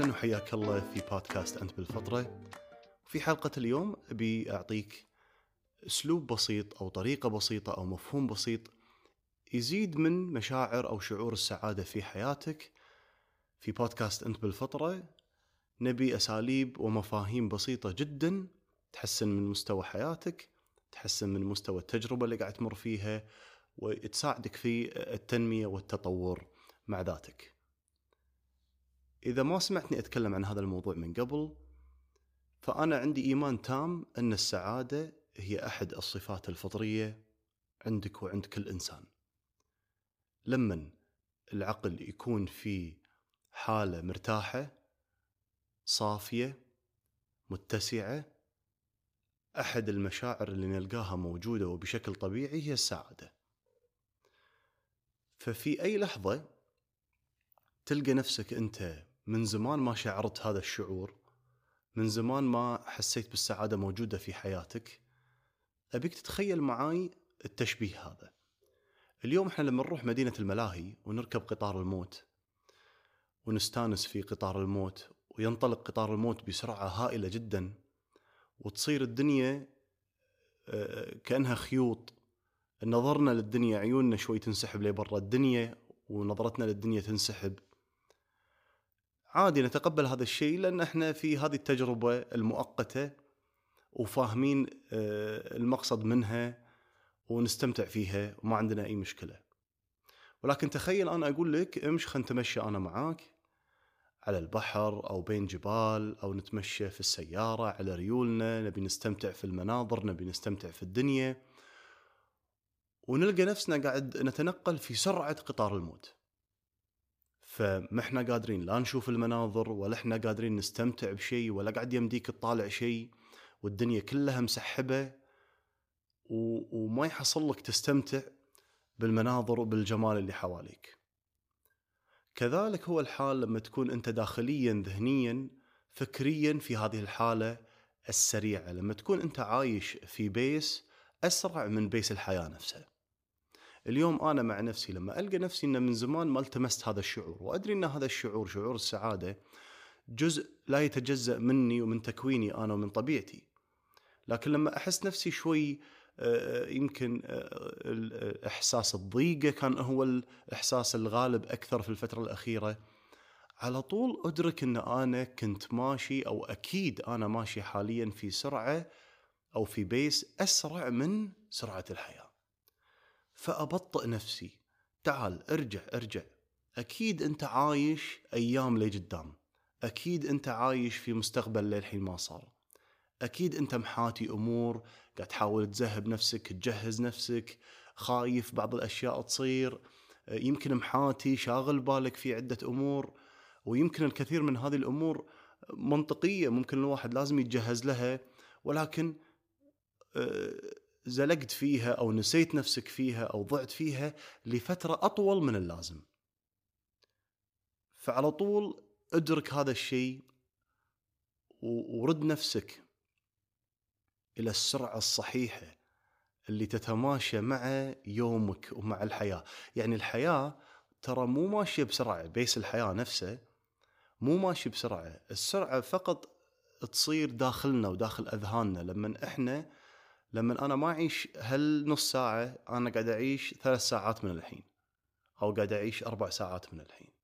أهلا وحياك الله في بودكاست أنت بالفطرة. في حلقة اليوم أبي أعطيك أسلوب بسيط أو طريقة بسيطة أو مفهوم بسيط يزيد من مشاعر أو شعور السعادة في حياتك. في بودكاست أنت بالفطرة نبي أساليب ومفاهيم بسيطة جدا تحسن من مستوى حياتك، تحسن من مستوى التجربة اللي قاعد تمر فيها وتساعدك في التنمية والتطور مع ذاتك. إذا ما سمعتني أتكلم عن هذا الموضوع من قبل فأنا عندي إيمان تام أن السعادة هي أحد الصفات الفطرية عندك وعند كل إنسان. لمن العقل يكون في حالة مرتاحة صافية متسعة أحد المشاعر اللي نلقاها موجودة وبشكل طبيعي هي السعادة. ففي أي لحظة تلقى نفسك أنت من زمان ما شعرت هذا الشعور. من زمان ما حسيت بالسعادة موجودة في حياتك. أبيك تتخيل معاي التشبيه هذا. اليوم إحنا لما نروح مدينة الملاهي ونركب قطار الموت ونستانس في قطار الموت وينطلق قطار الموت بسرعة هائلة جدا وتصير الدنيا آه، كأنها خيوط. نظرنا للدنيا عيوننا شوي تنسحب لبرا. الدنيا ونظرتنا للدنيا تنسحب. عادي نتقبل هذا الشيء لأن إحنا في هذه التجربة المؤقتة وفاهمين آه، المقصد منها ونستمتع فيها وما عندنا أي مشكلة. ولكن تخيل أنا أقول لك امش خلينا نتمشى أنا معاك على البحر أو بين جبال أو نتمشى في السيارة على ريولنا نبي نستمتع في المناظر نبي نستمتع في الدنيا ونلقى نفسنا قاعد نتنقل في سرعة قطار الموت. فما إحنا قادرين لا نشوف المناظر ولا إحنا قادرين نستمتع بشيء ولا قاعد يمديك تطالع شيء والدنيا كلها مسحبة و... وما يحصل لك تستمتع بالمناظر وبالجمال اللي حواليك. كذلك هو الحال لما تكون أنت داخليا ذهنيا فكريا في هذه الحالة السريعة، لما تكون أنت عايش في بيس أسرع من بيس الحياة نفسها. اليوم أنا مع نفسي لما ألقى نفسي إن من زمان ما التمست هذا الشعور وأدري إن هذا الشعور شعور السعادة جزء لا يتجزأ مني ومن تكويني أنا ومن طبيعتي. لكن لما أحس نفسي شوي آه، يمكن آه، إحساس الضيقة كان هو الإحساس الغالب أكثر في الفترة الأخيرة على طول أدرك إن أنا كنت ماشي أو أكيد أنا ماشي حاليا في سرعة أو في بيس أسرع من سرعة الحياة. فأبطئ نفسي. تعال ارجع ارجع. أكيد أنت عايش أيام لقدام. أكيد أنت عايش في مستقبل للحين ما صار. أكيد أنت محاتي أمور قاعد تحاول تذهب نفسك تجهز نفسك خايف بعض الأشياء تصير. يمكن محاتي شاغل بالك في عدة أمور ويمكن الكثير من هذه الأمور منطقية ممكن الواحد لازم يتجهز لها. ولكن آه، زلقت فيها أو نسيت نفسك فيها أو ضعت فيها لفترة أطول من اللازم. فعلى طول ادرك هذا الشيء ورد نفسك إلى السرعة الصحيحة اللي تتماشى مع يومك ومع الحياة، يعني الحياة ترى مو ماشية بسرعة، بيس الحياة نفسه مو ماشي بسرعة، السرعة فقط تصير داخلنا وداخل أذهاننا. لما إحنا لما أنا ما أعيش هالنص ساعة أنا قاعد أعيش ثلاث ساعات من الحين أو قاعد أعيش أربع ساعات من الحين.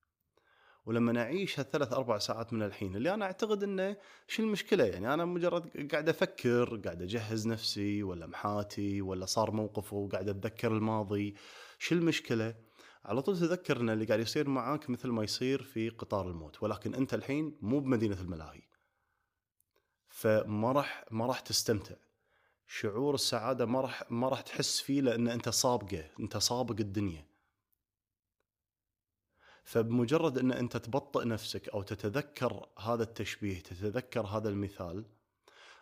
ولما أعيش هالثلاث أربع ساعات من الحين اللي أنا أعتقد إنه شو المشكلة؟ يعني أنا مجرد قاعد أفكر قاعد أجهز نفسي ولا محاتي ولا صار موقف وقاعد أتذكر الماضي شو المشكلة؟ على طول تذكر إن اللي قاعد يصير معاك مثل ما يصير في قطار الموت ولكن أنت الحين مو بمدينة الملاهي. فما راح ما راح تستمتع. شعور السعادة ما راح ما راح تحس فيه لأن أنت سابقه أنت سابق الدنيا. فبمجرد أن أنت تبطئ نفسك أو تتذكر هذا التشبيه تتذكر هذا المثال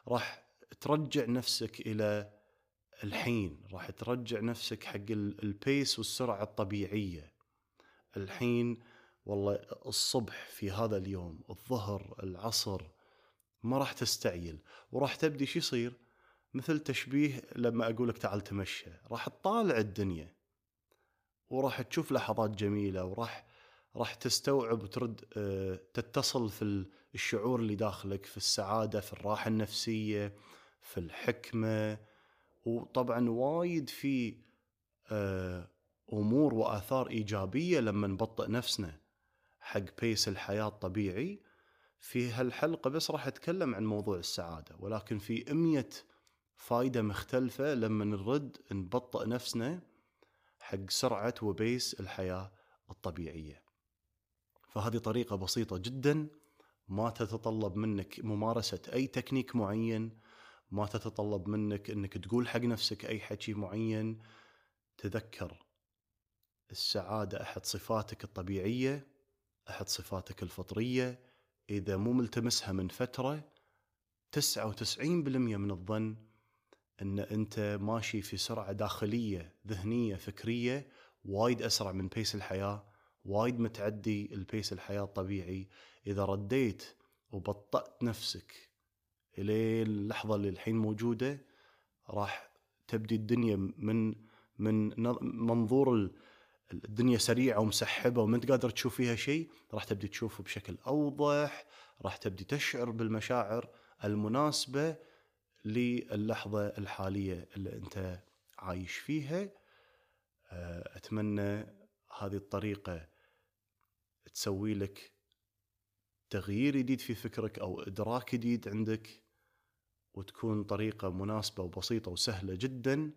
راح ترجع نفسك إلى الحين راح ترجع نفسك حق البيس والسرعة الطبيعية. الحين والله الصبح في هذا اليوم الظهر العصر ما راح تستعجل. وراح تبدي شو يصير؟ مثل تشبيه لما أقول لك تعال تمشى. راح تطالع الدنيا. وراح تشوف لحظات جميلة وراح راح تستوعب وترد آه، تتصل في الشعور اللي داخلك في السعادة في الراحة النفسية في الحكمة. وطبعا وايد في آه، أمور وآثار إيجابية لما نبطئ نفسنا حق بيس الحياة الطبيعي في هالحلقة. بس راح أتكلم عن موضوع السعادة. ولكن في أمية فايدة مختلفة لما نرد نبطئ نفسنا حق سرعة وبيس الحياة الطبيعية. فهذه طريقة بسيطة جدا ما تتطلب منك ممارسة أي تكنيك معين، ما تتطلب منك إنك تقول حق نفسك أي حكي معين. تذكر السعادة أحد صفاتك الطبيعية، أحد صفاتك الفطرية، إذا مو ملتمسها من فترة 99% من الظن إن أنت ماشي في سرعة داخلية ذهنية فكرية وايد أسرع من pace الحياة وايد متعدي ال pace الحياة الطبيعي. إذا رديت وبطأت نفسك إلى اللحظه اللي الحين موجودة راح تبدي الدنيا من من منظور الدنيا سريعة ومسحبة وما أنت قادر تشوف فيها شيء راح تبدي تشوفه بشكل أوضح راح تبدي تشعر بالمشاعر المناسبة للحظة الحالية اللي أنت عايش فيها. آه، أتمنى هذه الطريقة تسوي لك تغيير جديد في فكرك أو إدراك جديد عندك وتكون طريقة مناسبة وبسيطة وسهلة جدا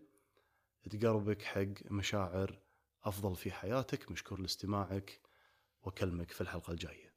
تقربك حق مشاعر أفضل في حياتك. مشكور لاستماعك وأكلمك في الحلقة الجاية.